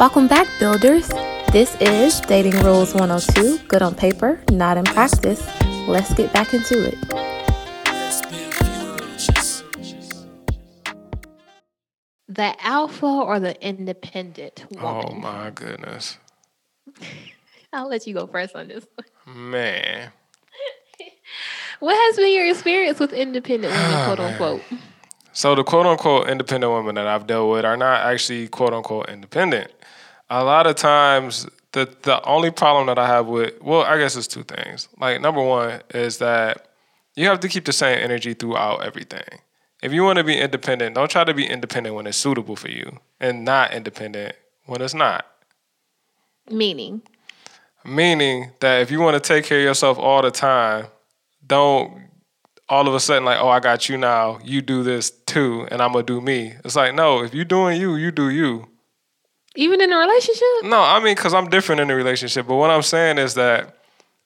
Welcome back, builders. This is Dating Rules 102, good on paper, not in practice. Let's get back into it. The alpha or the independent woman? Oh my goodness. I'll let you go first on this one. Man. what has been your experience with independent women, oh, quote unquote? So the quote unquote independent women that I've dealt with are not actually quote unquote independent. A lot of times the the only problem that I have with well, I guess it's two things. Like number one is that you have to keep the same energy throughout everything. If you want to be independent, don't try to be independent when it's suitable for you and not independent when it's not. Meaning? Meaning that if you want to take care of yourself all the time, don't all of a sudden like, oh, I got you now. You do this too, and I'm gonna do me. It's like, no, if you're doing you, you do you. Even in a relationship? No, I mean, because I'm different in a relationship. But what I'm saying is that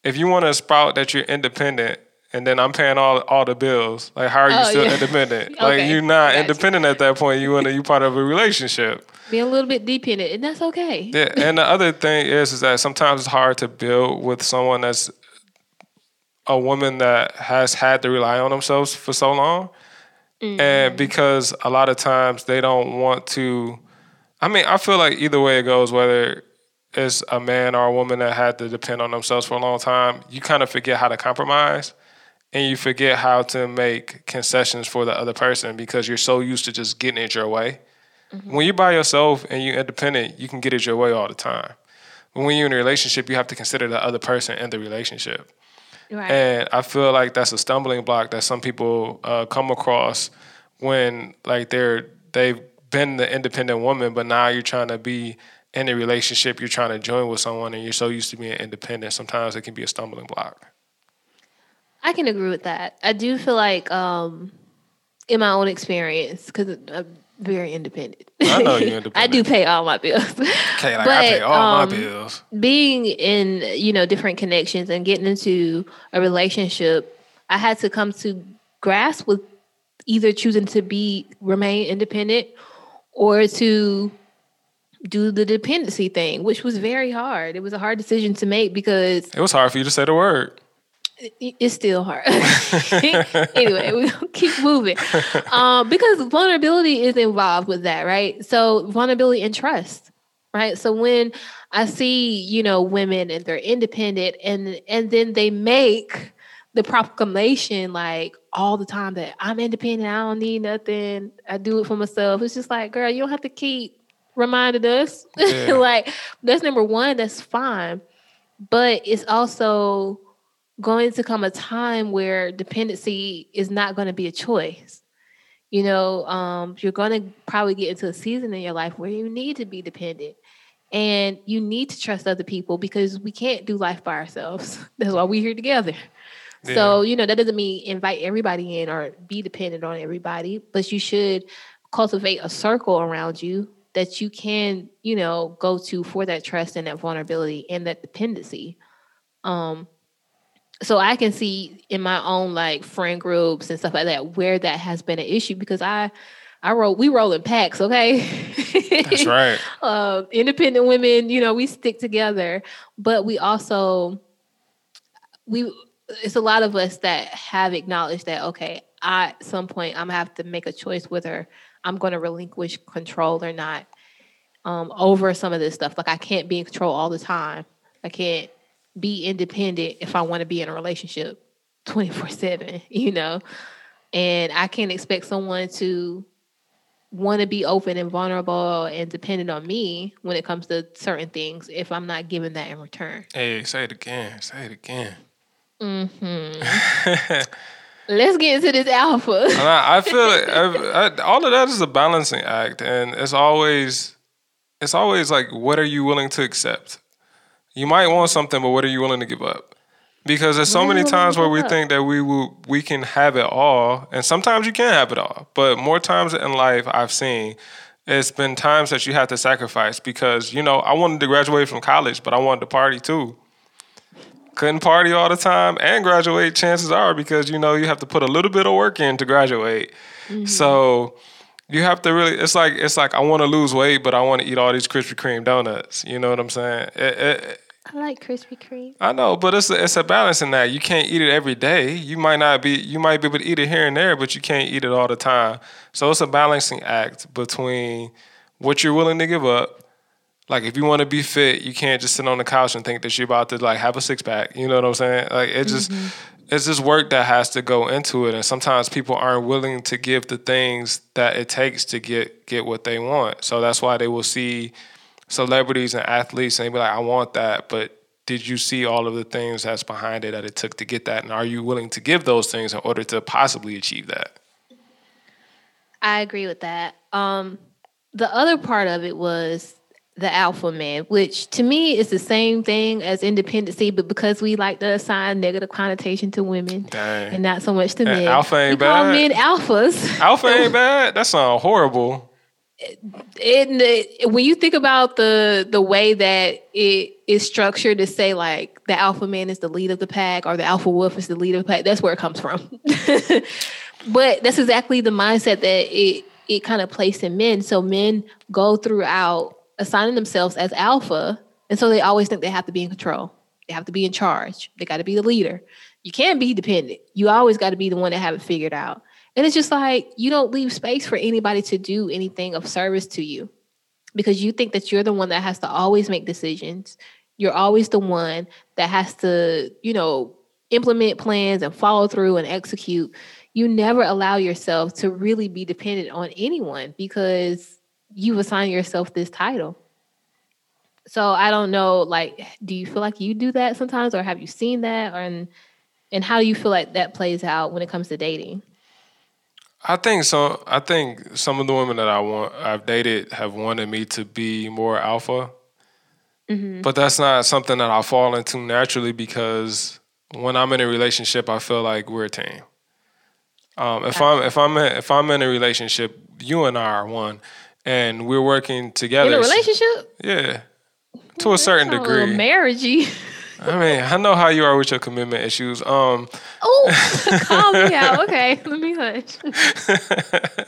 if you want to sprout that you're independent, and then I'm paying all all the bills. Like, how are you oh, still yeah. independent? okay. Like, you're not independent at that point. You want to you part of a relationship. Be a little bit dependent, and that's okay. Yeah, and the other thing is, is that sometimes it's hard to build with someone that's a woman that has had to rely on themselves for so long, mm-hmm. and because a lot of times they don't want to. I mean, I feel like either way it goes, whether it's a man or a woman that had to depend on themselves for a long time, you kind of forget how to compromise and you forget how to make concessions for the other person because you're so used to just getting it your way. Mm-hmm. When you're by yourself and you're independent, you can get it your way all the time. But when you're in a relationship, you have to consider the other person in the relationship. Right. And I feel like that's a stumbling block that some people uh, come across when like they're they've been the independent woman, but now you're trying to be in a relationship, you're trying to join with someone, and you're so used to being independent. Sometimes it can be a stumbling block. I can agree with that. I do feel like, um, in my own experience, because I'm very independent. I know you're independent. I do pay all my bills. Okay, like but, I pay all um, my bills. Being in you know different connections and getting into a relationship, I had to come to grasp with either choosing to be remain independent or to do the dependency thing, which was very hard. It was a hard decision to make because it was hard for you to say the word it's still hard. anyway, we keep moving um, because vulnerability is involved with that, right? So vulnerability and trust, right? So when I see you know women and they're independent and and then they make the proclamation like all the time that I'm independent, I don't need nothing, I do it for myself. It's just like, girl, you don't have to keep reminding us. Yeah. like that's number one, that's fine. But it's also going to come a time where dependency is not going to be a choice. You know, um, you're going to probably get into a season in your life where you need to be dependent and you need to trust other people because we can't do life by ourselves. That's why we're here together. Yeah. So, you know, that doesn't mean invite everybody in or be dependent on everybody, but you should cultivate a circle around you that you can, you know, go to for that trust and that vulnerability and that dependency. Um, so I can see in my own like friend groups and stuff like that where that has been an issue because I I roll we roll in packs, okay? That's right. uh, independent women, you know, we stick together, but we also we it's a lot of us that have acknowledged that okay, I at some point I'm gonna have to make a choice whether I'm gonna relinquish control or not um, over some of this stuff. Like I can't be in control all the time. I can't be independent if I want to be in a relationship 24 7, you know? And I can't expect someone to want to be open and vulnerable and dependent on me when it comes to certain things if I'm not giving that in return. Hey, say it again. Say it again. Mm-hmm. Let's get into this alpha. I, I, feel like I, I, all of that is a balancing act, and it's always, it's always like, what are you willing to accept? You might want something, but what are you willing to give up? Because there's so many times where we think that we will we can have it all, and sometimes you can have it all. But more times in life, I've seen it's been times that you have to sacrifice because you know I wanted to graduate from college, but I wanted to party too. Couldn't party all the time and graduate. Chances are because you know you have to put a little bit of work in to graduate. Mm-hmm. So You have to really. It's like it's like I want to lose weight, but I want to eat all these Krispy Kreme donuts. You know what I'm saying? It, it, I like Krispy Kreme. I know, but it's a, it's a balance in that. You can't eat it every day. You might not be. You might be able to eat it here and there, but you can't eat it all the time. So it's a balancing act between what you're willing to give up. Like if you want to be fit, you can't just sit on the couch and think that you're about to like have a six pack. You know what I'm saying? Like it just. Mm-hmm it's just work that has to go into it and sometimes people aren't willing to give the things that it takes to get get what they want so that's why they will see celebrities and athletes and they be like i want that but did you see all of the things that's behind it that it took to get that and are you willing to give those things in order to possibly achieve that i agree with that um, the other part of it was the alpha man, which to me is the same thing as independency, but because we like to assign negative connotation to women Dang. and not so much to and men. Alpha ain't we bad. Call men alphas. Alpha ain't bad. That sounds horrible. And when you think about the the way that it is structured to say like the alpha man is the lead of the pack or the alpha wolf is the lead of the pack, that's where it comes from. but that's exactly the mindset that it it kind of placed in men. So men go throughout assigning themselves as alpha. And so they always think they have to be in control. They have to be in charge. They got to be the leader. You can't be dependent. You always got to be the one that have it figured out. And it's just like you don't leave space for anybody to do anything of service to you because you think that you're the one that has to always make decisions. You're always the one that has to, you know, implement plans and follow through and execute. You never allow yourself to really be dependent on anyone because you assign yourself this title. So I don't know, like, do you feel like you do that sometimes, or have you seen that, or and and how do you feel like that plays out when it comes to dating? I think so. I think some of the women that I want, I've dated, have wanted me to be more alpha, mm-hmm. but that's not something that I fall into naturally because when I'm in a relationship, I feel like we're a team. Um, if I'm if I'm in, if I'm in a relationship, you and I are one and we're working together. In a relationship? Yeah, to a certain degree. Marriagey. I mean, I know how you are with your commitment issues. Um. Oh, call me out. Okay, let me hush.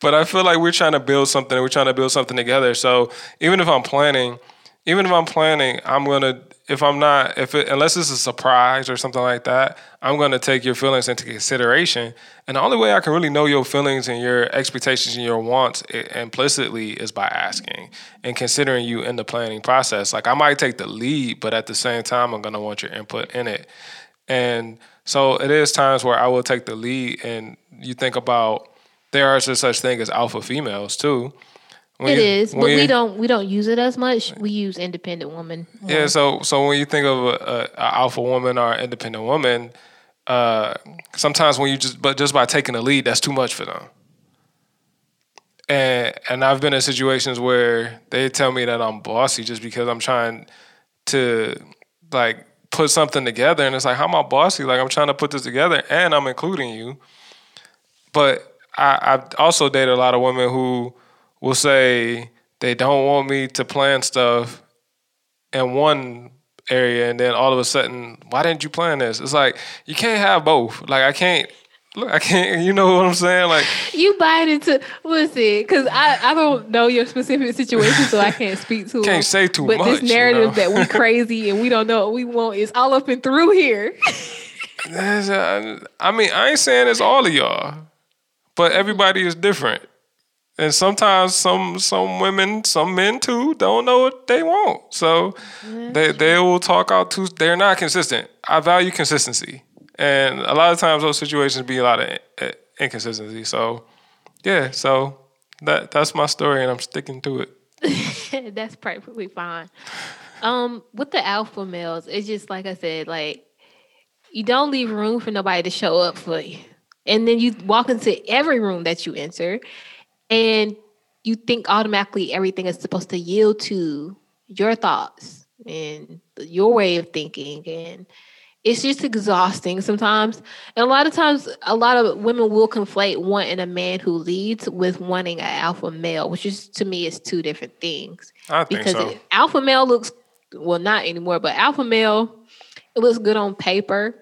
but I feel like we're trying to build something. We're trying to build something together. So even if I'm planning, even if I'm planning, I'm gonna if I'm not if it, unless it's a surprise or something like that, I'm to take your feelings into consideration. And the only way I can really know your feelings and your expectations and your wants implicitly is by asking and considering you in the planning process. Like I might take the lead, but at the same time, I'm to want your input in it. And so it is times where I will take the lead, and you think about there are such thing as alpha females too when it you, is, but you, we don't we don't use it as much. We use independent woman. More. Yeah, so so when you think of a, a, a alpha woman or independent woman, uh, sometimes when you just but just by taking the lead, that's too much for them. And and I've been in situations where they tell me that I'm bossy just because I'm trying to like put something together, and it's like how am I bossy? Like I'm trying to put this together, and I'm including you. But I, I've also dated a lot of women who will say they don't want me to plan stuff in one area and then all of a sudden why didn't you plan this? It's like you can't have both. Like i can't look i can't you know what i'm saying? Like you buy it into listen because I, I don't know your specific situation so i can't speak to can't say too but much But this narrative you know? that we're crazy and we don't know what we want is all up and through here. Uh, I mean i ain't saying it's all of y'all but everybody is different and sometimes some some women, some men too, don't know what they want. So they they will talk out too. They're not consistent. I value consistency, and a lot of times those situations be a lot of inconsistency. So yeah, so that that's my story, and I'm sticking to it. that's perfectly fine. Um, with the alpha males, it's just like I said, like you don't leave room for nobody to show up for you. And then you walk into every room that you enter and you think automatically everything is supposed to yield to your thoughts and your way of thinking. And it's just exhausting sometimes. And a lot of times a lot of women will conflate wanting a man who leads with wanting an alpha male which is to me is two different things. I think because so. alpha male looks well not anymore but alpha male it looks good on paper.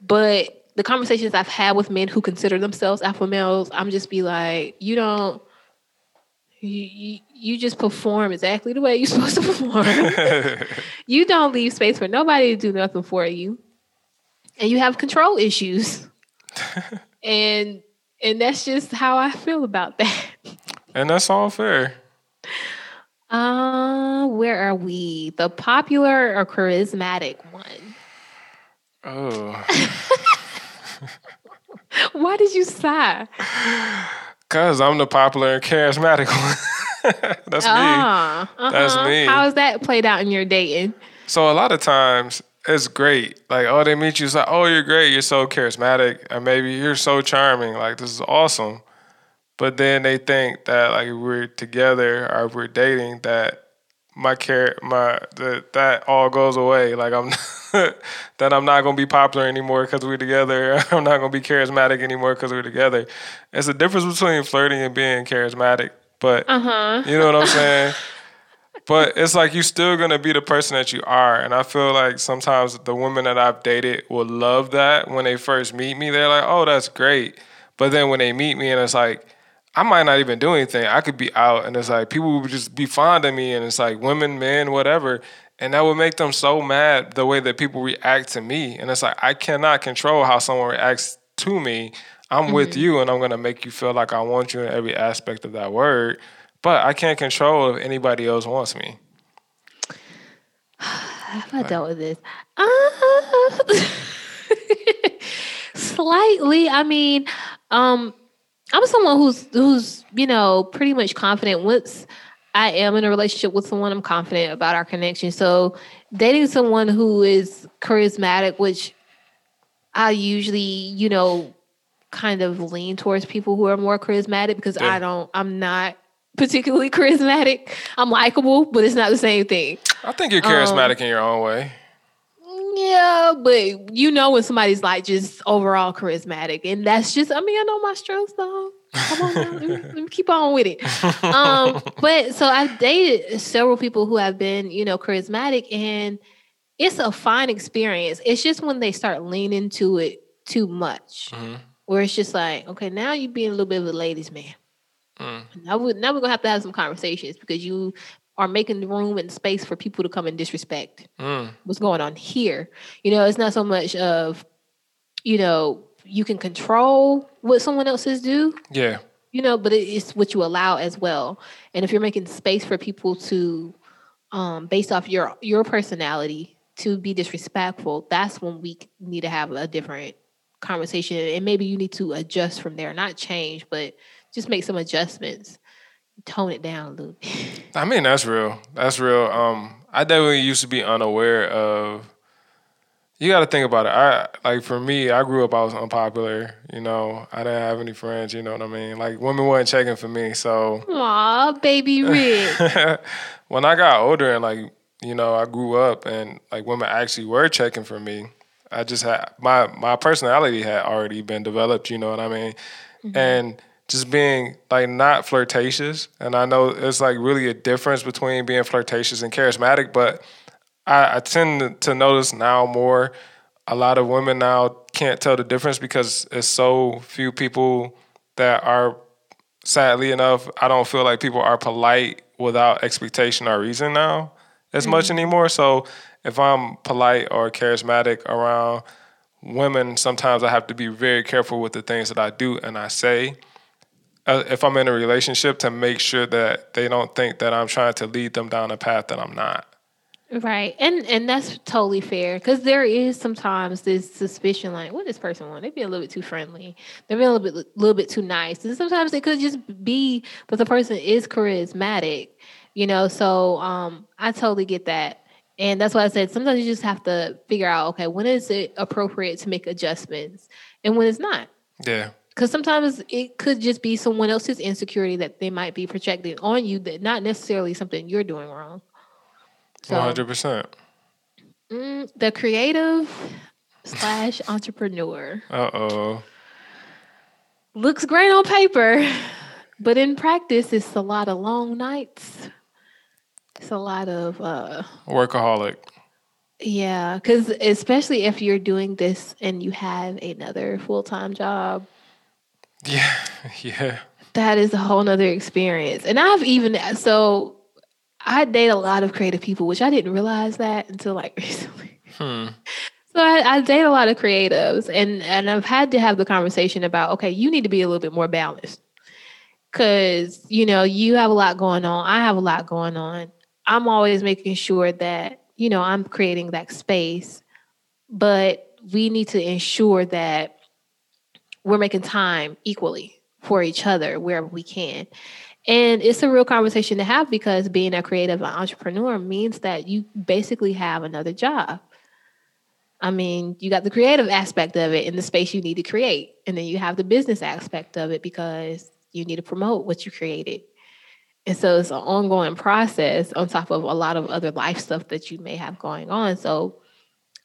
But the conversations I've had with men who consider themselves alpha males, I'm just be like, you don't you, you, you just perform exactly the way you're supposed to perform. you don't leave space for nobody to do nothing for you. And you have control issues. and and that's just how I feel about that. And that's all fair. Uh, where are we? The popular or charismatic one? Oh. Why did you sigh? Cause I'm the popular and charismatic one. That's uh, me. Uh-huh. That's me. How has that played out in your dating? So a lot of times it's great. Like, oh, they meet you, it's like, oh, you're great, you're so charismatic, and maybe you're so charming. Like, this is awesome. But then they think that like we're together or we're dating that my care my that that all goes away. Like I'm that I'm not gonna be popular anymore because we're together. I'm not gonna be charismatic anymore because we're together. It's a difference between flirting and being charismatic. But uh-huh. you know what I'm saying. but it's like you're still gonna be the person that you are, and I feel like sometimes the women that I've dated will love that when they first meet me. They're like, "Oh, that's great," but then when they meet me and it's like I might not even do anything. I could be out and it's like people would just be fond of me and it's like women, men, whatever. And that would make them so mad the way that people react to me. And it's like I cannot control how someone reacts to me. I'm mm-hmm. with you and I'm gonna make you feel like I want you in every aspect of that word. But I can't control if anybody else wants me. Have I dealt with this? Uh, slightly. I mean, um, I'm someone who's who's you know pretty much confident once I am in a relationship with someone I'm confident about our connection. So dating someone who is charismatic, which I usually you know kind of lean towards people who are more charismatic because yeah. I don't I'm not particularly charismatic. I'm likable, but it's not the same thing. I think you're charismatic um, in your own way. Yeah, but you know when somebody's like just overall charismatic, and that's just I mean I know my strengths though. Come on, let, me, let, me, keep on with it. Um, but so I've dated several people who have been you know charismatic, and it's a fine experience. It's just when they start leaning to it too much, mm-hmm. where it's just like okay, now you're being a little bit of a ladies' man. Mm. Now, we, now we're gonna have to have some conversations because you are making room and space for people to come and disrespect mm. what's going on here. You know, it's not so much of, you know, you can control what someone else's do. Yeah. You know, but it's what you allow as well. And if you're making space for people to, um, based off your your personality, to be disrespectful, that's when we need to have a different conversation. And maybe you need to adjust from there, not change, but just make some adjustments tone it down a little bit. I mean, that's real. That's real. Um, I definitely used to be unaware of. You got to think about it. I like for me, I grew up. I was unpopular. You know, I didn't have any friends. You know what I mean? Like women weren't checking for me. So, aw, baby Rick. when I got older and like you know, I grew up and like women actually were checking for me. I just had my my personality had already been developed. You know what I mean? Mm-hmm. And just being like not flirtatious. And I know it's like really a difference between being flirtatious and charismatic, but I, I tend to notice now more a lot of women now can't tell the difference because it's so few people that are sadly enough, I don't feel like people are polite without expectation or reason now as mm-hmm. much anymore. So if I'm polite or charismatic around women, sometimes I have to be very careful with the things that I do and I say if I'm in a relationship to make sure that they don't think that I'm trying to lead them down a path that I'm not. Right, and and that's totally fair because there is sometimes this suspicion, like, what this person want? They be a little bit too friendly. They're being a little bit, little bit too nice, and sometimes it could just be that the person is charismatic, you know. So, um, I totally get that, and that's why I said sometimes you just have to figure out, okay, when is it appropriate to make adjustments, and when it's not. Yeah because sometimes it could just be someone else's insecurity that they might be projecting on you that not necessarily something you're doing wrong. Hundred percent. Mm, the creative slash entrepreneur. Uh oh. Looks great on paper, but in practice, it's a lot of long nights. It's a lot of uh workaholic. Yeah, because especially if you're doing this and you have another full time job. Yeah, yeah. That is a whole nother experience. And I've even so I date a lot of creative people, which I didn't realize that until like recently. Hmm. So I, I, date a lot of creatives, and and I've had to have the conversation about okay, you need to be a little bit more balanced because you know you have a lot going on. I have a lot going on. I'm always making sure that you know I'm creating that space, but we need to ensure that we're making time equally for each other wherever we can. And it's a real conversation to have because being a creative entrepreneur means that you basically have another job. I mean, you got the creative aspect of it in the space you need to create. And then you have the business aspect of it because you need to promote what you created. And so it's an ongoing process on top of a lot of other life stuff that you may have going on. So,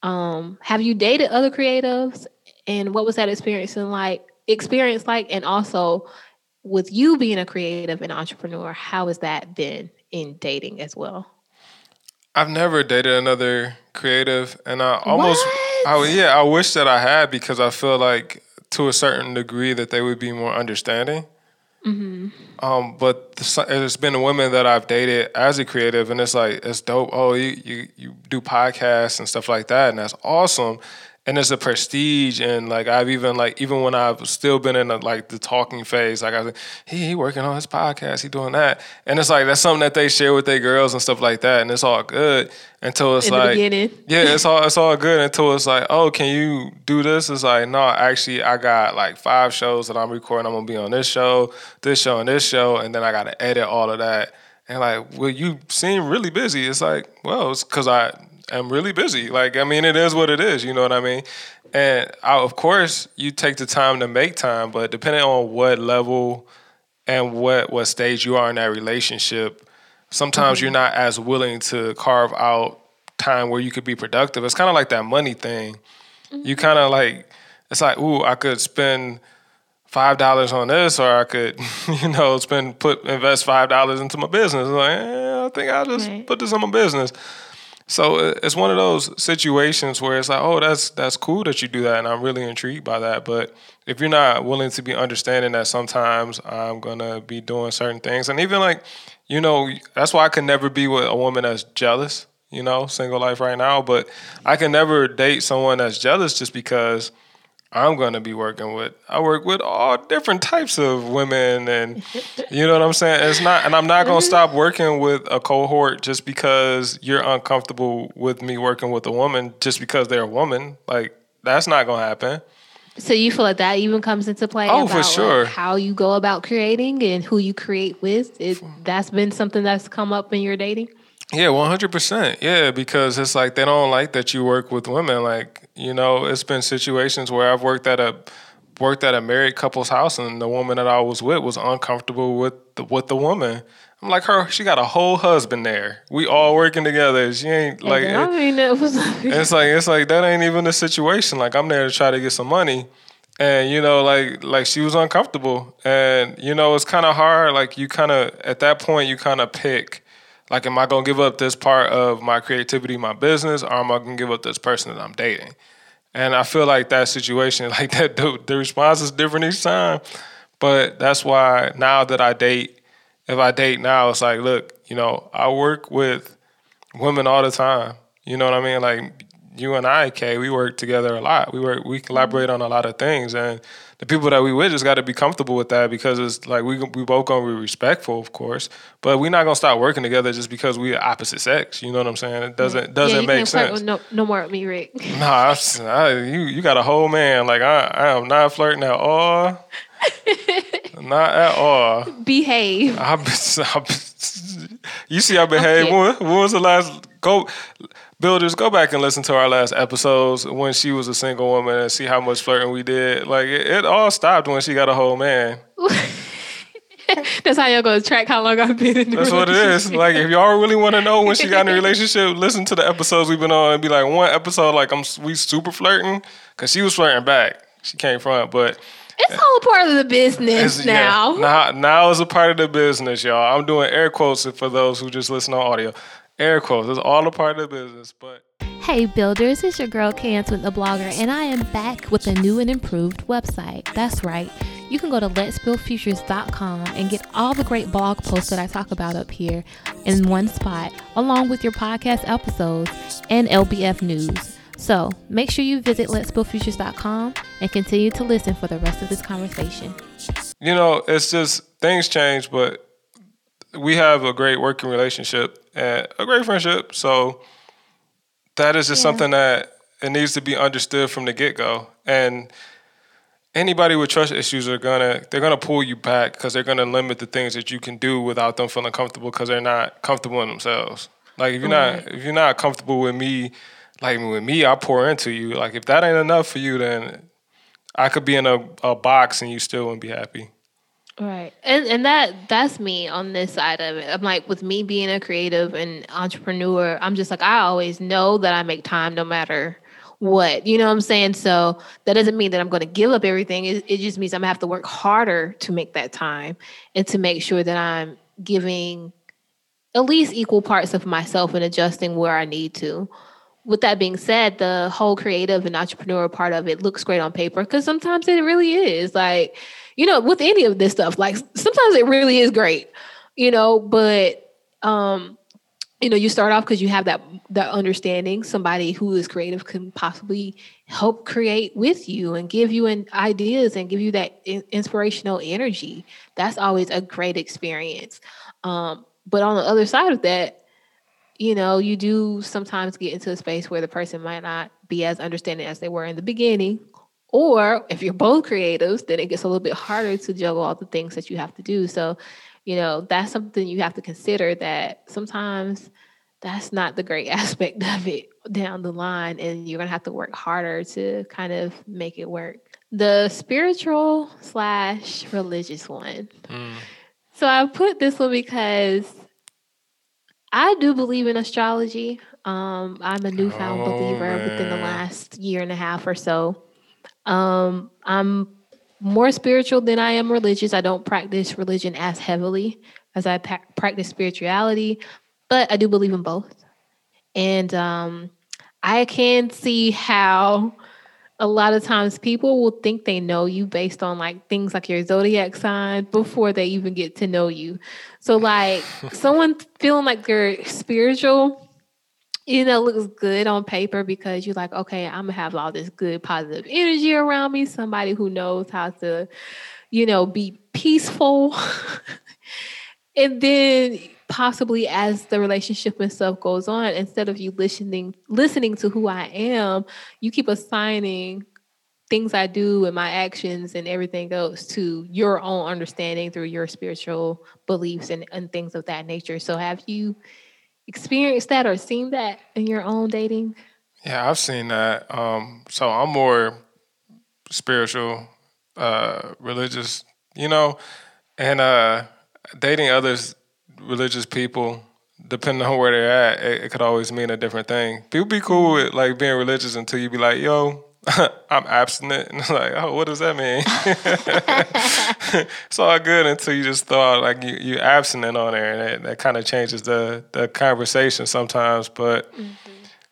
um, have you dated other creatives? And what was that experience like? Experience like, and also with you being a creative and entrepreneur, how has that been in dating as well? I've never dated another creative, and I almost, I, yeah, I wish that I had because I feel like to a certain degree that they would be more understanding. Mm-hmm. Um, but the, there's been the women that I've dated as a creative, and it's like it's dope. Oh, you you you do podcasts and stuff like that, and that's awesome and it's a prestige and like I've even like even when I've still been in a, like the talking phase, like I was like, he he working on his podcast, he doing that, and it's like that's something that they share with their girls and stuff like that, and it's all good until it's in like yeah, it's all it's all good until it's like oh, can you do this? It's like no, actually I got like five shows that I'm recording. I'm gonna be on this show, this show, and this show, and then I got to edit all of that. And like, well, you seem really busy. It's like, well, it's because I am really busy. Like, I mean, it is what it is. You know what I mean? And I, of course, you take the time to make time, but depending on what level and what what stage you are in that relationship, sometimes mm-hmm. you're not as willing to carve out time where you could be productive. It's kind of like that money thing. Mm-hmm. You kind of like it's like, ooh, I could spend five dollars on this, or I could, you know, spend put invest five dollars into my business. Like, eh, I think I'll just right. put this on my business. So uh, it's one of those situations where it's like, oh, that's that's cool that you do that, and I'm really intrigued by that. But if you're not willing to be understanding that sometimes I'm gonna be doing certain things, and even like, you know, that's why I can never be with a woman that's jealous. You know, single life right now, but I can never date someone that's jealous just because I'm going to be working with. I work with all different types of women, and you know what I'm saying. It's not, and I'm not going to stop working with a cohort just because you're uncomfortable with me working with a woman just because they're a woman. Like that's not going to happen. So you feel like that even comes into play? Oh, about, for sure. Like, how you go about creating and who you create with. It, that's been something that's come up in your dating. Yeah, one hundred percent. Yeah, because it's like they don't like that you work with women. Like you know, it's been situations where I've worked at a worked at a married couple's house, and the woman that I was with was uncomfortable with the, with the woman. I'm like her. She got a whole husband there. We all working together. She ain't like. I mean, it was. it's like it's like that ain't even the situation. Like I'm there to try to get some money, and you know, like like she was uncomfortable, and you know, it's kind of hard. Like you kind of at that point, you kind of pick like, am I gonna give up this part of my creativity, my business, or am I gonna give up this person that I'm dating? And I feel like that situation, like that, the, the response is different each time. But that's why now that I date, if I date now, it's like, look, you know, I work with women all the time. You know what I mean? Like you and I, Kay, we work together a lot. We work, we collaborate mm-hmm. on a lot of things, and the people that we with just got to be comfortable with that because it's like we we both gonna be respectful, of course, but we're not gonna start working together just because we're opposite sex. You know what I'm saying? It doesn't doesn't yeah, make sense. no, no more with me, Rick. Nah, I, I, you you got a whole man. Like I I am not flirting at all. not at all. Behave. I, I, you see, I behave. Okay. When, when was the last go? Builders, go back and listen to our last episodes when she was a single woman and see how much flirting we did. Like it, it all stopped when she got a whole man. That's how y'all gonna track how long I've been in the That's what it is. Like if y'all really want to know when she got in a relationship, listen to the episodes we've been on and be like one episode like I'm we super flirting because she was flirting back. She came front, but it's all a part of the business now. Yeah, now. Now is a part of the business, y'all. I'm doing air quotes for those who just listen on audio. Air quotes. It's all a part of the business, but. Hey builders, it's your girl Cance with the blogger, and I am back with a new and improved website. That's right. You can go to letsbuildfutures.com and get all the great blog posts that I talk about up here in one spot, along with your podcast episodes and LBF news. So make sure you visit letsbuildfutures.com and continue to listen for the rest of this conversation. You know, it's just things change, but we have a great working relationship and a great friendship. So that is just yeah. something that it needs to be understood from the get go. And anybody with trust issues are gonna they're gonna pull you back because they're gonna limit the things that you can do without them feeling comfortable because they're not comfortable in themselves. Like if you're right. not if you're not comfortable with me, like with me, I pour into you. Like if that ain't enough for you, then I could be in a, a box and you still wouldn't be happy. Right. And and that that's me on this side of it. I'm like with me being a creative and entrepreneur, I'm just like I always know that I make time no matter what. You know what I'm saying? So that doesn't mean that I'm going to give up everything. It, it just means I'm going to have to work harder to make that time and to make sure that I'm giving at least equal parts of myself and adjusting where I need to. With that being said, the whole creative and entrepreneur part of it looks great on paper because sometimes it really is. Like, you know, with any of this stuff, like sometimes it really is great, you know, but um, you know, you start off because you have that that understanding. Somebody who is creative can possibly help create with you and give you an ideas and give you that in, inspirational energy. That's always a great experience. Um, but on the other side of that, you know, you do sometimes get into a space where the person might not be as understanding as they were in the beginning, or if you're both creatives, then it gets a little bit harder to juggle all the things that you have to do. So, you know, that's something you have to consider that sometimes that's not the great aspect of it down the line. And you're going to have to work harder to kind of make it work. The spiritual slash religious one. Mm. So I put this one because I do believe in astrology. Um, I'm a newfound oh, believer man. within the last year and a half or so. Um, I'm more spiritual than I am religious. I don't practice religion as heavily as I pa- practice spirituality, but I do believe in both. And um, I can see how a lot of times people will think they know you based on like things like your zodiac sign before they even get to know you. So, like, someone feeling like they're spiritual you know, looks good on paper because you're like, okay, I'm gonna have all this good positive energy around me, somebody who knows how to, you know, be peaceful. and then possibly as the relationship and stuff goes on, instead of you listening listening to who I am, you keep assigning things I do and my actions and everything else to your own understanding through your spiritual beliefs and, and things of that nature. So have you experienced that or seen that in your own dating? Yeah, I've seen that. Um, so I'm more spiritual, uh, religious, you know, and uh, dating others religious people, depending on where they're at, it, it, could always mean a different thing. People be cool with like being religious until you be like, yo, I'm abstinent. And like, oh, what does that mean? it's all good until you just throw out like you you abstinent on there, and that, that kind of changes the the conversation sometimes. But mm-hmm.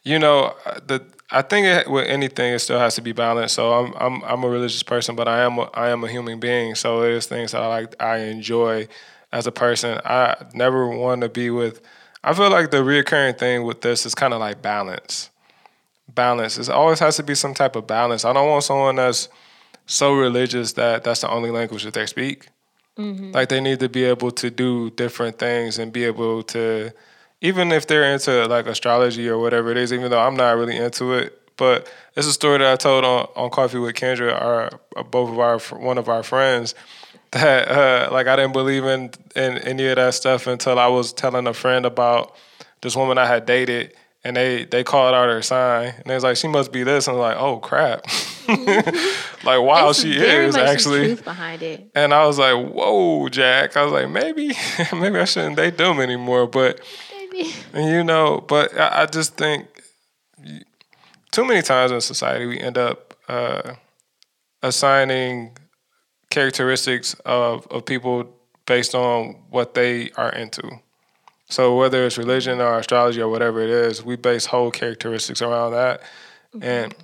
you know, the I think it, with anything, it still has to be balanced. So I'm I'm I'm a religious person, but I am a, I am a human being. So there's things that I like I enjoy as a person. I never want to be with. I feel like the reoccurring thing with this is kind of like balance balance. It always has to be some type of balance. I don't want someone that's so religious that that's the only language that they speak. Mm-hmm. Like they need to be able to do different things and be able to, even if they're into like astrology or whatever it is. Even though I'm not really into it, but it's a story that I told on, on Coffee with Kendra, our both of our one of our friends, that uh, like I didn't believe in in any of that stuff until I was telling a friend about this woman I had dated and they they called out her sign. And they was like she must be this. And I was like oh crap. Like wow it's she is actually. behind it. And I was like whoa Jack. I was like maybe maybe I shouldn't date them anymore. But maybe. you know but I, I, just think too many times in society we end up uh, assigning characteristics of of people based on what they are into So whether it's religion or astrology or whatever it is, we base whole characteristics around that. Mm-hmm. And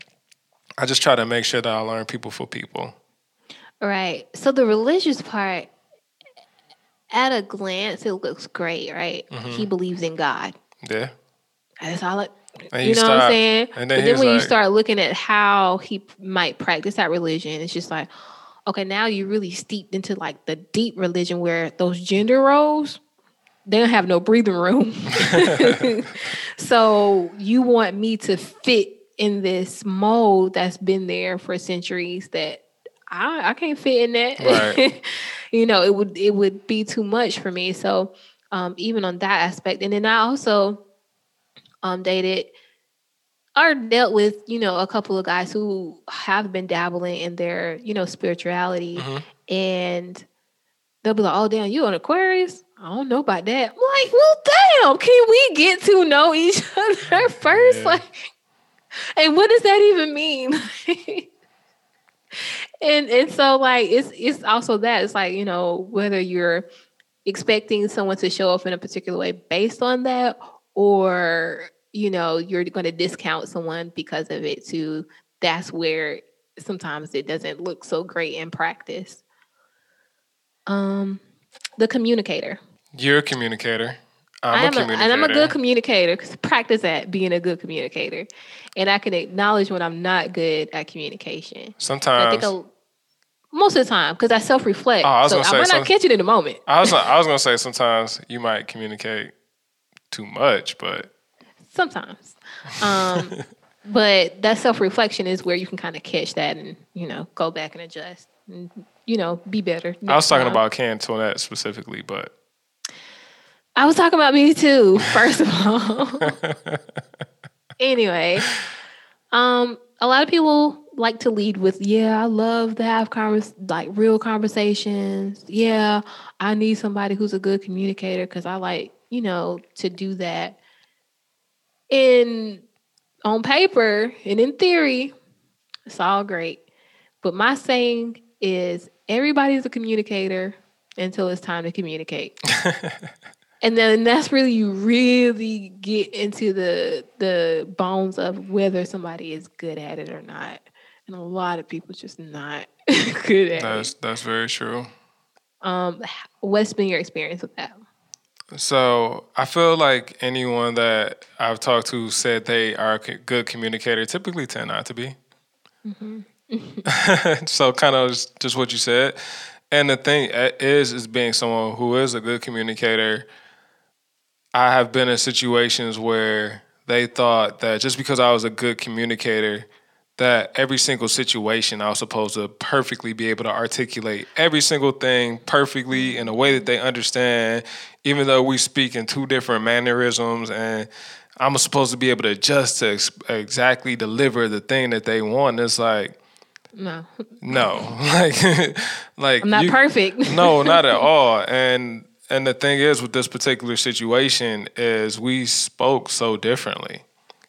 I just try to make sure that I learn people for people. Right. So the religious part, at a glance, it looks great, right? Mm-hmm. He believes in God. Yeah. That's all it. And you know start, what I'm saying? And then but then when like, you start looking at how he might practice that religion, it's just like, okay, now you're really steeped into like the deep religion where those gender roles, they don't have no breathing room. so you want me to fit in this mold that's been there for centuries that I, I can't fit in that. Right. you know, it would it would be too much for me. So um, even on that aspect, and then I also um, dated or dealt with, you know, a couple of guys who have been dabbling in their, you know, spirituality mm-hmm. and they'll be like, oh, damn, you an Aquarius? I don't know about that. I'm like, well, damn, can we get to know each other first? Yeah. Like, and what does that even mean? and and so like it's it's also that it's like you know whether you're expecting someone to show up in a particular way based on that or you know you're going to discount someone because of it too that's where sometimes it doesn't look so great in practice um the communicator you're a communicator I'm, a, and I'm a good communicator because practice at being a good communicator, and I can acknowledge when I'm not good at communication. Sometimes, I think a, most of the time, because I self reflect. Oh, I so I might not catch it in the moment. I was I was gonna say sometimes you might communicate too much, but sometimes. Um, but that self reflection is where you can kind of catch that and you know go back and adjust and you know be better. I was talking time. about Antoinette specifically, but I was talking about me too. First of all, anyway, um, a lot of people like to lead with, "Yeah, I love to have convers like real conversations. Yeah, I need somebody who's a good communicator because I like you know to do that." In on paper and in theory, it's all great. But my saying is everybody's a communicator until it's time to communicate. and then that's really you really get into the the bones of whether somebody is good at it or not. And a lot of people just not good at that's, it. that's very true. Um what's been your experience with that? So i feel like anyone that i've talked to said they are a good communicator typically tend not to be. Mm-hmm. so kind of just what you said. And the thing uh, is is being someone who is a good communicator I have been in situations where they thought that just because I was a good communicator, that every single situation I was supposed to perfectly be able to articulate every single thing perfectly in a way that they understand, even though we speak in two different mannerisms and I'm supposed to be able to adjust to ex- exactly deliver the thing that they want. It's like, no, no, like, like I'm not you, perfect. no, not at all. And and the thing is with this particular situation is we spoke so differently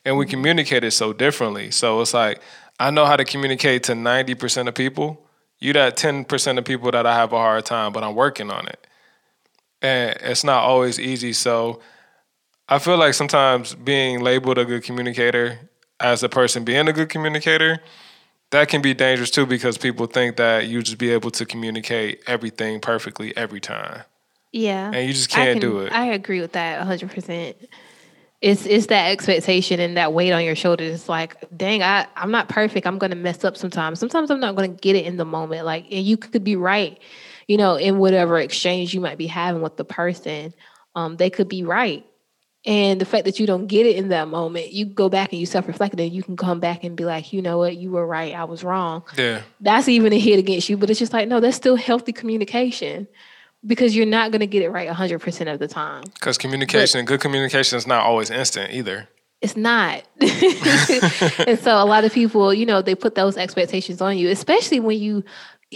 and we mm-hmm. communicated so differently. So it's like I know how to communicate to 90% of people. You that 10% of people that I have a hard time, but I'm working on it. And it's not always easy. So I feel like sometimes being labeled a good communicator as a person being a good communicator, that can be dangerous too because people think that you just be able to communicate everything perfectly every time. Yeah. And you just can't can, do it. I agree with that 100%. It's it's that expectation and that weight on your shoulders. It's like, dang, I, I'm not perfect. I'm gonna mess up sometimes. Sometimes I'm not gonna get it in the moment. Like, and you could be right, you know, in whatever exchange you might be having with the person. Um, they could be right. And the fact that you don't get it in that moment, you go back and you self-reflect and you can come back and be like, you know what, you were right, I was wrong. Yeah. That's even a hit against you, but it's just like, no, that's still healthy communication because you're not going to get it right 100% of the time. Because communication, but good communication is not always instant either. It's not. and so a lot of people, you know, they put those expectations on you, especially when you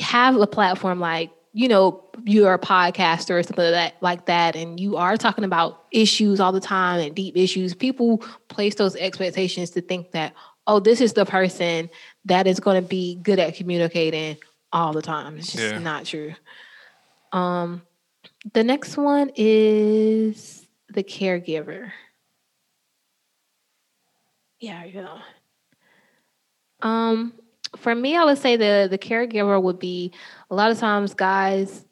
have a platform like, you know, you're a podcaster or something like that, like that, and you are talking about issues all the time and deep issues. People place those expectations to think that, oh, this is the person that is going to be good at communicating all the time. It's just yeah. not true. Um, the next one is the caregiver. Yeah, know. Um, for me, I would say the the caregiver would be a lot of times guys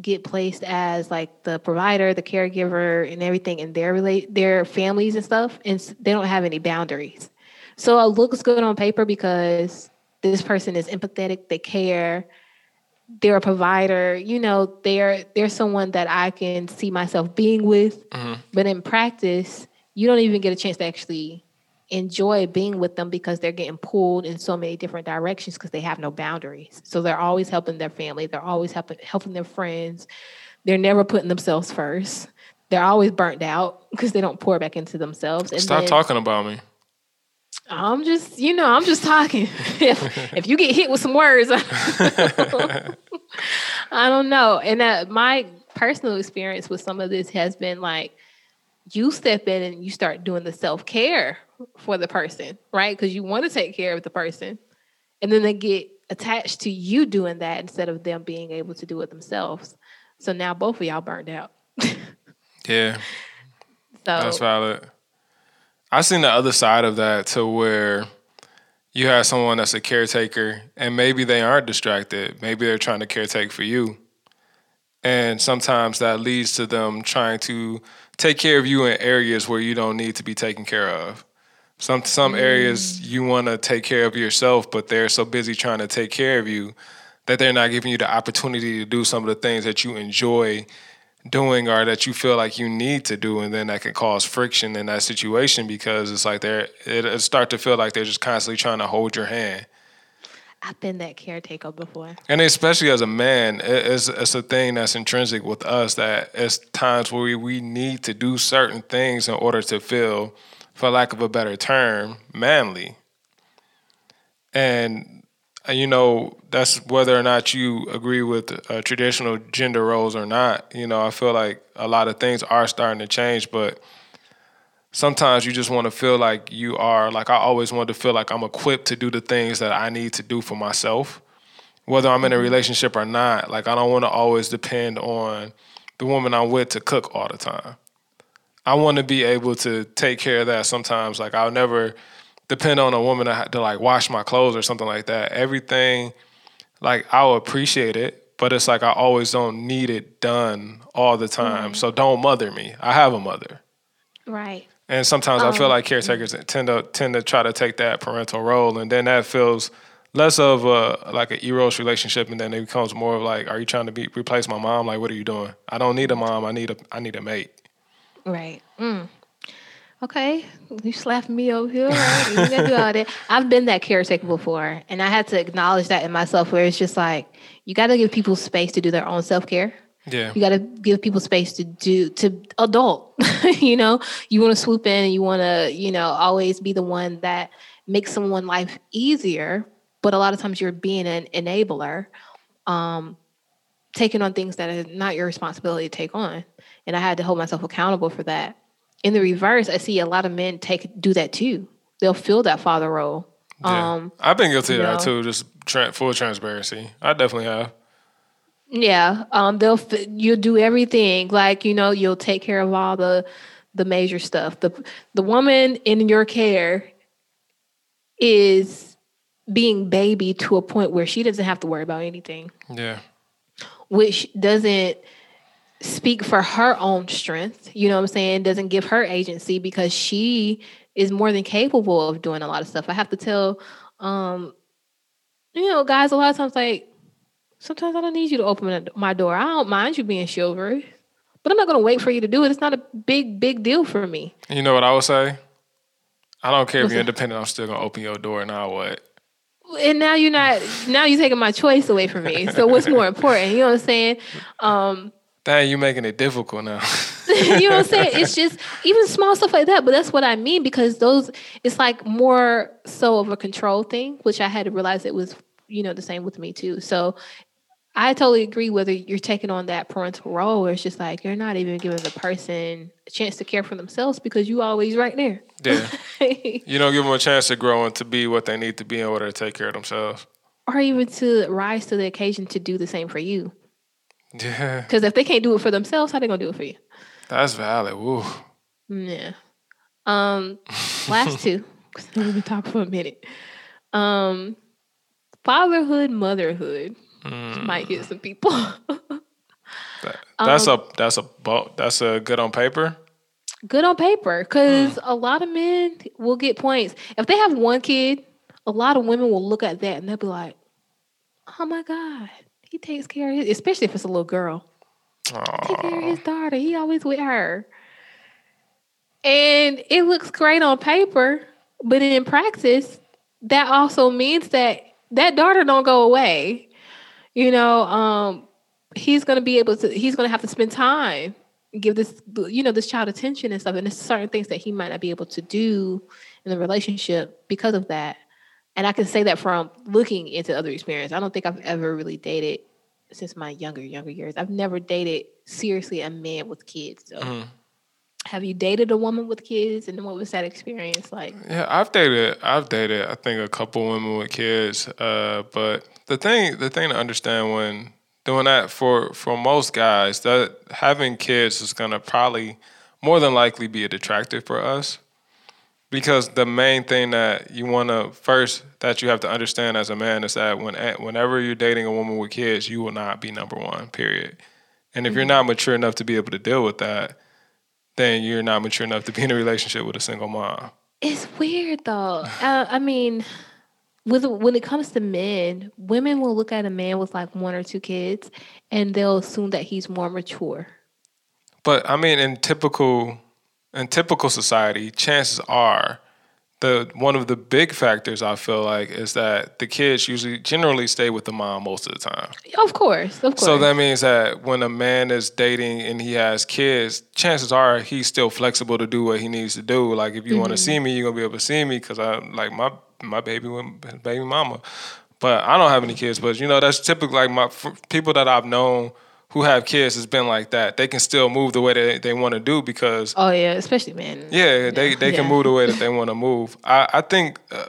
get placed as like the provider, the caregiver, and everything in their relate their families and stuff, and they don't have any boundaries. So it looks good on paper because this person is empathetic, they care, they're a provider. You know, they're they're someone that I can see myself being with. Mm-hmm. But in practice, you don't even get a chance to actually enjoy being with them because they're getting pulled in so many different directions because they have no boundaries. So they're always helping their family, they're always helping helping their friends. They're never putting themselves first. They're always burnt out because they don't pour back into themselves. And Stop then, talking about me. I'm just, you know, I'm just talking. if, if you get hit with some words, I don't know. And that my personal experience with some of this has been like you step in and you start doing the self care for the person, right? Because you want to take care of the person. And then they get attached to you doing that instead of them being able to do it themselves. So now both of y'all burned out. yeah. So that's valid. I've seen the other side of that to where you have someone that's a caretaker and maybe they aren't distracted. Maybe they're trying to caretake for you. And sometimes that leads to them trying to take care of you in areas where you don't need to be taken care of. Some some mm. areas you want to take care of yourself, but they're so busy trying to take care of you that they're not giving you the opportunity to do some of the things that you enjoy doing or that you feel like you need to do and then that can cause friction in that situation because it's like they're it start to feel like they're just constantly trying to hold your hand I've been that caretaker before. And especially as a man, it's, it's a thing that's intrinsic with us that it's times where we, we need to do certain things in order to feel, for lack of a better term, manly. And uh, you know that's whether or not you agree with uh, traditional gender roles or not. You know, I feel like a lot of things are starting to change, but sometimes you just want to feel like you are like I always wanted to feel like I'm equipped to do the things that I need to do for myself, whether I'm in a mm-hmm. relationship or not. Like I don't want to always depend on the woman I'm with to cook all the time. I want to be able to take care of that sometimes. Like I'll never depend on a woman to, to like wash my clothes or something like that. Everything, like I'll appreciate it, but it's like I always don't need it done all the time. Mm-hmm. So don't mother me. I have a mother. Right. And sometimes um, I feel um, like caretakers tend to tend to try to take that parental role, and then that feels less of a like an eros relationship, and then it becomes more of like, are you trying to be replace my mom? Like, what are you doing? I don't need a mom. I need a I need a mate. Right. Mm okay, you slapped me over here. Right? You gotta do all that. I've been that caretaker before, and I had to acknowledge that in myself, where it's just like you got to give people space to do their own self care. Yeah, you got to give people space to do to adult. you know, you want to swoop in and you want to, you know, always be the one that makes someone life easier. But a lot of times you're being an enabler, um, taking on things that are not your responsibility to take on. And I had to hold myself accountable for that in the reverse, I see a lot of men take do that too. They'll fill that father role. Yeah. Um, I've been guilty of that too. Just tra- full transparency. I definitely have. Yeah, um, they'll you'll do everything. Like you know, you'll take care of all the the major stuff. the The woman in your care is being baby to a point where she doesn't have to worry about anything. Yeah, which doesn't speak for her own strength, you know what I'm saying, doesn't give her agency because she is more than capable of doing a lot of stuff. I have to tell um you know, guys a lot of times like sometimes I don't need you to open my door. I don't mind you being chivalry, but I'm not going to wait for you to do it. It's not a big big deal for me. You know what I would say? I don't care What's if you're that? independent. I'm still going to open your door. Now what? and now you're not now you're taking my choice away from me so what's more important you know what i'm saying um Dang, you're making it difficult now. you know what I'm saying? It's just even small stuff like that. But that's what I mean because those it's like more so of a control thing, which I had to realize it was, you know, the same with me too. So I totally agree whether you're taking on that parental role or it's just like you're not even giving the person a chance to care for themselves because you always right there. Yeah. you don't give them a chance to grow and to be what they need to be in order to take care of themselves. Or even to rise to the occasion to do the same for you. Yeah. Because if they can't do it for themselves, how they gonna do it for you? That's valid. Woo. Yeah. Um, last two. We've been talking for a minute. Um, fatherhood, motherhood mm. might hit some people. that, that's um, a that's a that's a good on paper. Good on paper, because mm. a lot of men will get points if they have one kid. A lot of women will look at that and they'll be like, "Oh my god, he takes care of his," especially if it's a little girl. Aww. Take care of his daughter. He always with her. And it looks great on paper, but in practice, that also means that that daughter don't go away. You know, um, he's gonna be able to. He's gonna have to spend time, give this, you know, this child attention and stuff. And there's certain things that he might not be able to do in the relationship because of that. And I can say that from looking into other experience. I don't think I've ever really dated since my younger younger years. I've never dated seriously a man with kids. So. Mm have you dated a woman with kids and what was that experience like yeah i've dated i've dated i think a couple women with kids uh, but the thing the thing to understand when doing that for for most guys that having kids is going to probably more than likely be a detractor for us because the main thing that you want to first that you have to understand as a man is that when whenever you're dating a woman with kids you will not be number one period and if mm-hmm. you're not mature enough to be able to deal with that then you're not mature enough to be in a relationship with a single mom. It's weird though. Uh, I mean, with when it comes to men, women will look at a man with like one or two kids, and they'll assume that he's more mature. But I mean, in typical in typical society, chances are the one of the big factors I feel like is that the kids usually generally stay with the mom most of the time. Of course, of course. So that means that when a man is dating and he has kids, chances are he's still flexible to do what he needs to do. Like if you mm-hmm. want to see me, you're gonna be able to see me because I like my my baby baby mama. But I don't have any kids. But you know that's typically like my people that I've known who have kids has been like that. They can still move the way that they want to do because oh yeah, especially men. Yeah, they they yeah. can move the way that they want to move. I I think uh,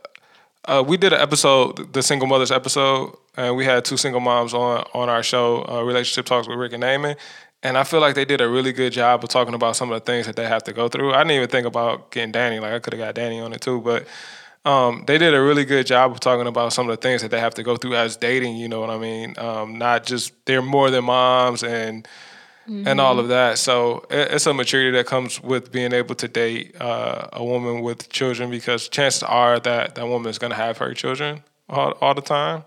uh, we did an episode, the single mothers episode, and we had two single moms on on our show, uh, relationship talks with Rick and Naaman. And I feel like they did a really good job of talking about some of the things that they have to go through. I didn't even think about getting Danny. Like I could have got Danny on it too, but um, they did a really good job of talking about some of the things that they have to go through as dating. You know what I mean? Um, not just they're more than moms and mm-hmm. and all mm-hmm. of that. So it, it's a maturity that comes with being able to date uh, a woman with children because chances are that that woman is going to have her children all, all the time.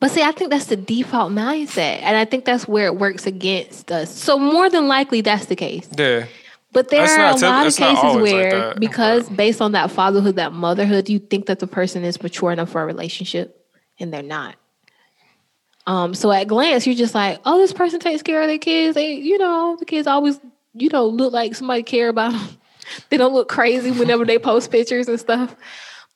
But see, I think that's the default mindset, and I think that's where it works against us. So more than likely, that's the case. Yeah. But there that's are a lot of cases where, like because based on that fatherhood, that motherhood, you think that the person is mature enough for a relationship, and they're not. Um, so at glance, you're just like, oh, this person takes care of their kids. They, you know, the kids always, you know, look like somebody care about them. they don't look crazy whenever they post pictures and stuff.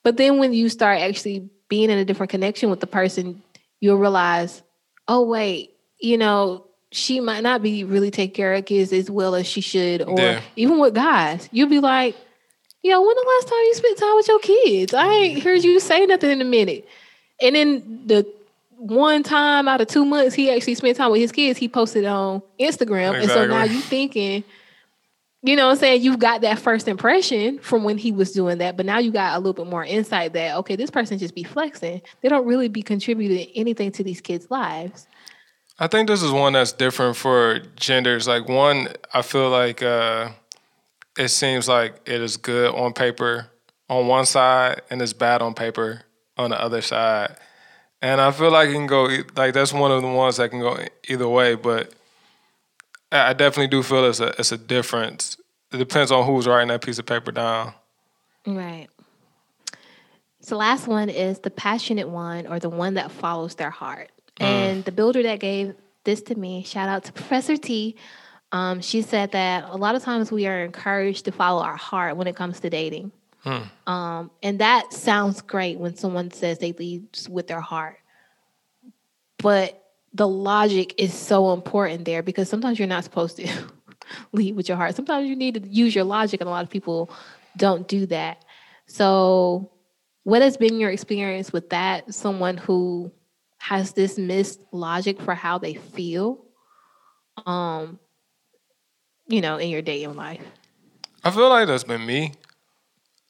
But then when you start actually being in a different connection with the person, you'll realize, oh wait, you know, she might not be really take care of kids as well as she should, or yeah. even with guys, you'll be like, "Yo, when the last time you spent time with your kids? I ain't heard you say nothing in a minute." And then the one time out of two months he actually spent time with his kids, he posted on Instagram, exactly. and so now you thinking. You know what I'm saying? you've got that first impression from when he was doing that, but now you got a little bit more insight that okay, this person just be flexing. They don't really be contributing anything to these kids' lives. I think this is one that's different for genders. Like one, I feel like uh, it seems like it is good on paper on one side and it's bad on paper on the other side. And I feel like it can go like that's one of the ones that can go either way. But I definitely do feel it's a it's a difference. It depends on who's writing that piece of paper down. Right. So last one is the passionate one or the one that follows their heart. Mm. And the builder that gave this to me, shout out to Professor T. Um, she said that a lot of times we are encouraged to follow our heart when it comes to dating. Hmm. Um, and that sounds great when someone says they lead with their heart. But the logic is so important there because sometimes you're not supposed to lead with your heart. Sometimes you need to use your logic, and a lot of people don't do that. So, what has been your experience with that? Someone who has this missed logic for how they feel. Um, you know, in your dating life? I feel like that's been me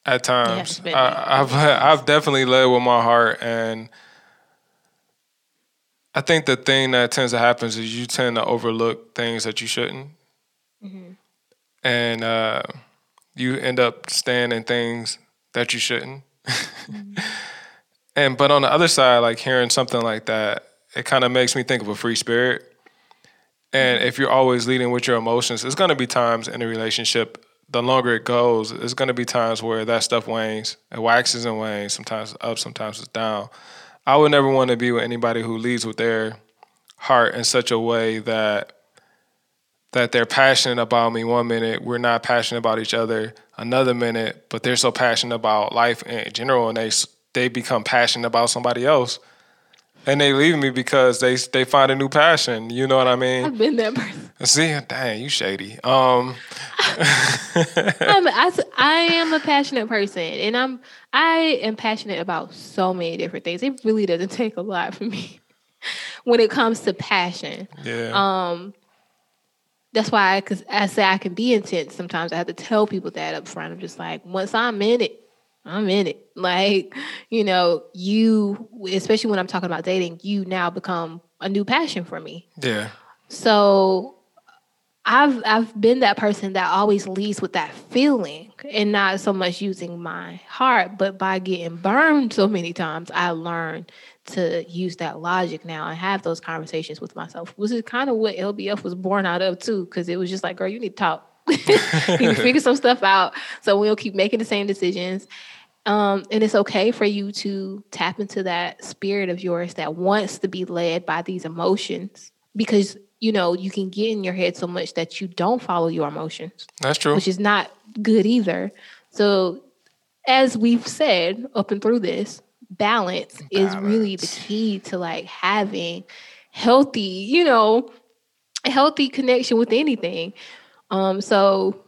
at times. Yeah, I, I've I've definitely led with my heart, and I think the thing that tends to happen is you tend to overlook things that you shouldn't, mm-hmm. and uh, you end up staying in things that you shouldn't. Mm-hmm. and but on the other side, like hearing something like that, it kind of makes me think of a free spirit. And if you're always leading with your emotions, it's going to be times in a relationship the longer it goes, it's going to be times where that stuff wanes. It waxes and wanes. Sometimes it's up, sometimes it's down. I would never want to be with anybody who leads with their heart in such a way that that they're passionate about me one minute, we're not passionate about each other another minute, but they're so passionate about life in general and they they become passionate about somebody else and they leave me because they they find a new passion. You know what I mean? I've been that person. See, dang, you shady. Um, I'm, I, I am a passionate person, and I'm I am passionate about so many different things. It really doesn't take a lot for me when it comes to passion. Yeah. Um, that's why, I, I say I can be intense. Sometimes I have to tell people that up front. I'm just like, once I'm in it, I'm in it. Like, you know, you, especially when I'm talking about dating, you now become a new passion for me. Yeah. So I've I've been that person that always leads with that feeling and not so much using my heart, but by getting burned so many times, I learned to use that logic now and have those conversations with myself, which is kind of what LBF was born out of too, because it was just like, girl, you need to talk. you need to figure some stuff out so we don't keep making the same decisions. Um, and it's okay for you to tap into that spirit of yours that wants to be led by these emotions because you know you can get in your head so much that you don't follow your emotions. That's true. Which is not good either. So as we've said up and through this, balance, balance. is really the key to like having healthy, you know, healthy connection with anything. Um, so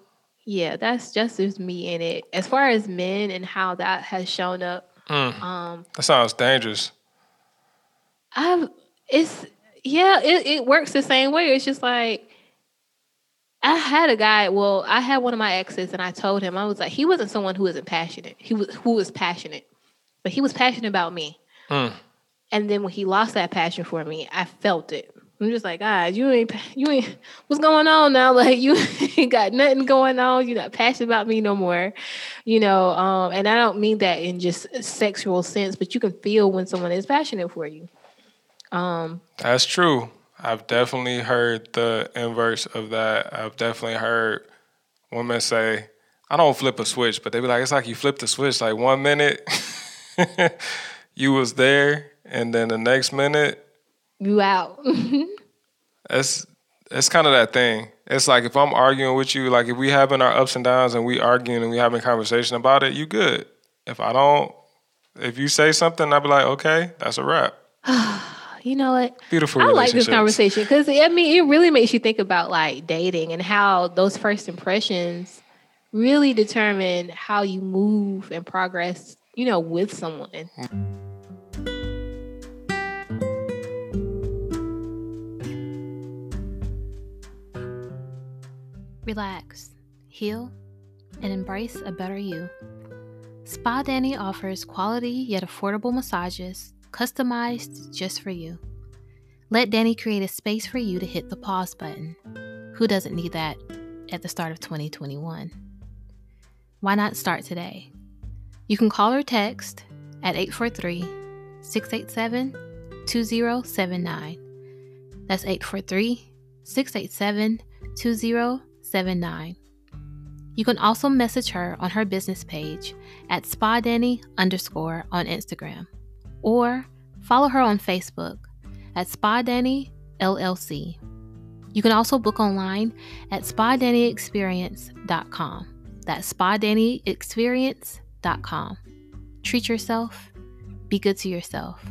yeah, that's just me in it. As far as men and how that has shown up, mm. um, that sounds dangerous. I've it's yeah, it, it works the same way. It's just like I had a guy. Well, I had one of my exes, and I told him I was like, he wasn't someone who wasn't passionate. He was who was passionate, but he was passionate about me. Mm. And then when he lost that passion for me, I felt it. I'm just like, God, you ain't, you ain't, what's going on now? Like, you ain't got nothing going on. You're not passionate about me no more, you know. Um, and I don't mean that in just sexual sense, but you can feel when someone is passionate for you. Um, That's true. I've definitely heard the inverse of that. I've definitely heard women say, I don't flip a switch, but they be like, it's like you flipped the switch. Like one minute you was there, and then the next minute you out. that's it's kind of that thing. It's like if I'm arguing with you, like if we having our ups and downs and we arguing and we having a conversation about it, you good. If I don't, if you say something, I'll be like, okay, that's a wrap. you know what? Beautiful. I like this conversation because I mean, it really makes you think about like dating and how those first impressions really determine how you move and progress. You know, with someone. Relax, heal, and embrace a better you. Spa Danny offers quality yet affordable massages customized just for you. Let Danny create a space for you to hit the pause button. Who doesn't need that at the start of 2021? Why not start today? You can call or text at 843 687 2079. That's 843 687 2079. 79. You can also message her on her business page at SpaDanny underscore on Instagram or follow her on Facebook at SpaDanny LLC. You can also book online at SpaDannyExperience.com. That's SpaDannyExperience.com. Treat yourself, be good to yourself,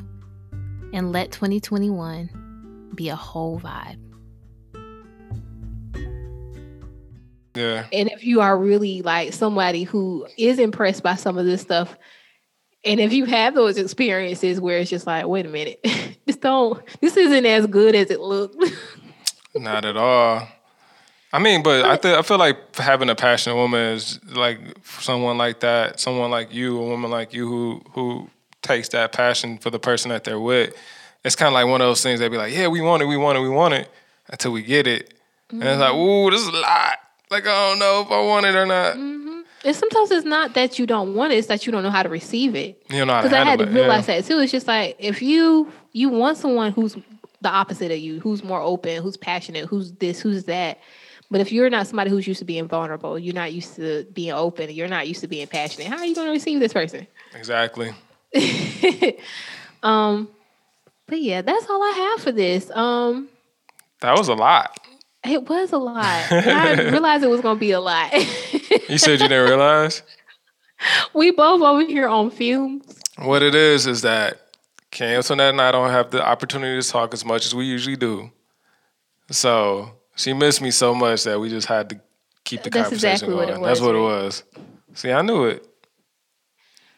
and let 2021 be a whole vibe. Yeah. And if you are really like somebody who is impressed by some of this stuff, and if you have those experiences where it's just like, wait a minute, this don't, this isn't as good as it looked. Not at all. I mean, but I th- I feel like having a passionate woman is like someone like that, someone like you, a woman like you who who takes that passion for the person that they're with. It's kind of like one of those things. They'd be like, "Yeah, we want it, we want it, we want it," until we get it, mm-hmm. and it's like, "Ooh, this is a lot." Like I don't know if I want it or not. Mm-hmm. And sometimes it's not that you don't want it; it's that you don't know how to receive it. You know Because I had to realize yeah. that too. It's just like if you you want someone who's the opposite of you, who's more open, who's passionate, who's this, who's that but if you're not somebody who's used to being vulnerable, you're not used to being open, you're not used to being passionate, how are you going to receive this person? Exactly. um, but yeah, that's all I have for this. Um, that was a lot. It was a lot. I realized it was going to be a lot. you said you didn't realize? We both over here on fumes. What it is is that Antoinette and I don't have the opportunity to talk as much as we usually do. So she missed me so much that we just had to keep the That's conversation exactly going. What was, That's what it was. See, I knew it.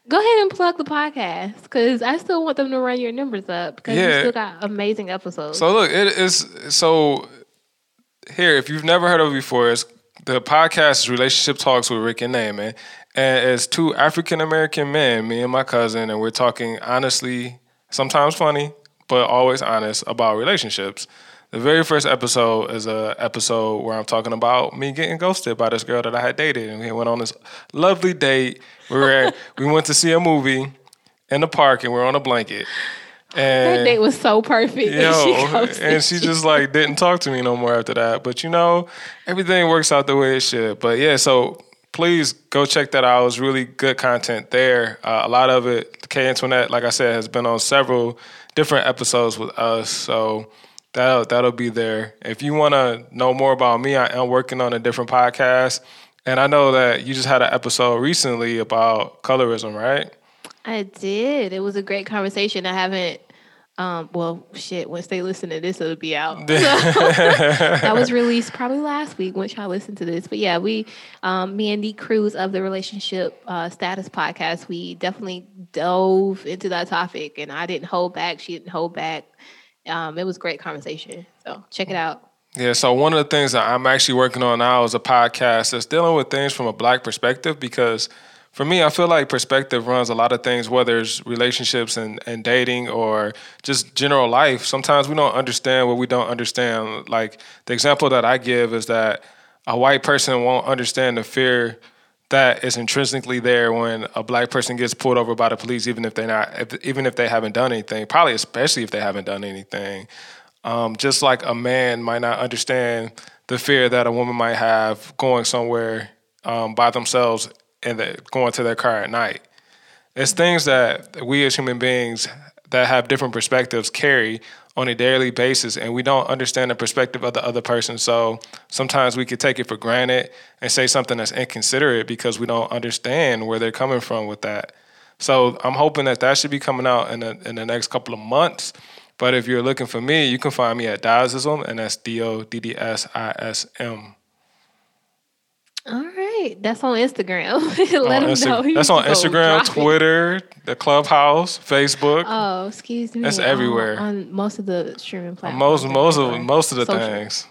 Go ahead and plug the podcast because I still want them to run your numbers up because yeah. you still got amazing episodes. So look, it is so here. If you've never heard of it before, it's the podcast is Relationship Talks with Rick and Naaman, and it's two African American men, me and my cousin, and we're talking honestly, sometimes funny, but always honest about relationships. The very first episode is a episode where I'm talking about me getting ghosted by this girl that I had dated, and we went on this lovely date. We were we went to see a movie in the park, and we are on a blanket. And that date was so perfect. Yo, and she, and she just like didn't talk to me no more after that. But you know, everything works out the way it should. But yeah, so please go check that out. It was really good content there. Uh, a lot of it, K Antoinette, like I said, has been on several different episodes with us. So that'll that'll be there. If you want to know more about me, I am working on a different podcast, and I know that you just had an episode recently about colorism, right? I did. It was a great conversation. I haven't. Um, well, shit. Once they listen to this, it'll be out. that was released probably last week. Once y'all listen to this, but yeah, we, um, me and Dee Cruz of the Relationship uh, Status Podcast, we definitely dove into that topic, and I didn't hold back. She didn't hold back um, it was great conversation. So check it out. Yeah, so one of the things that I'm actually working on now is a podcast that's dealing with things from a black perspective because for me, I feel like perspective runs a lot of things, whether it's relationships and, and dating or just general life. Sometimes we don't understand what we don't understand. Like the example that I give is that a white person won't understand the fear that is intrinsically there when a black person gets pulled over by the police, even if they're not, if, even if they haven't done anything. Probably, especially if they haven't done anything. Um, just like a man might not understand the fear that a woman might have going somewhere um, by themselves and going to their car at night. It's things that we as human beings that have different perspectives carry on a daily basis and we don't understand the perspective of the other person. So sometimes we could take it for granted and say something that's inconsiderate because we don't understand where they're coming from with that. So I'm hoping that that should be coming out in the, in the next couple of months. But if you're looking for me, you can find me at Doddsism, and that's D O D D S I S M. All right, that's on Instagram. Let on them Insta- know. That's on Instagram, Twitter, the Clubhouse, Facebook. Oh, excuse me. That's um, everywhere on most of the streaming platforms. Most most of most of the Social. things.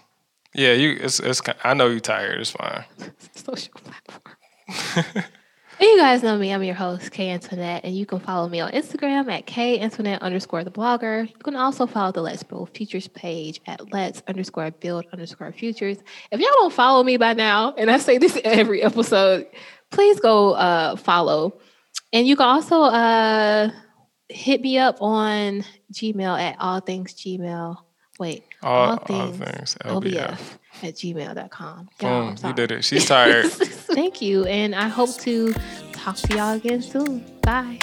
Yeah, you. It's it's. I know you're tired. It's fine. Social platform. you guys know me. I'm your host, Kay Antoinette, and you can follow me on Instagram at K Antoinette underscore the blogger. You can also follow the Let's Build Futures page at Let's underscore build underscore futures. If y'all don't follow me by now, and I say this every episode, please go uh, follow. And you can also uh, hit me up on Gmail at all things Gmail. Wait, all, all things, all things LBF. LBF at gmail.com. Boom, you did it. She's tired. Thank you. And I hope to talk to y'all again soon. Bye.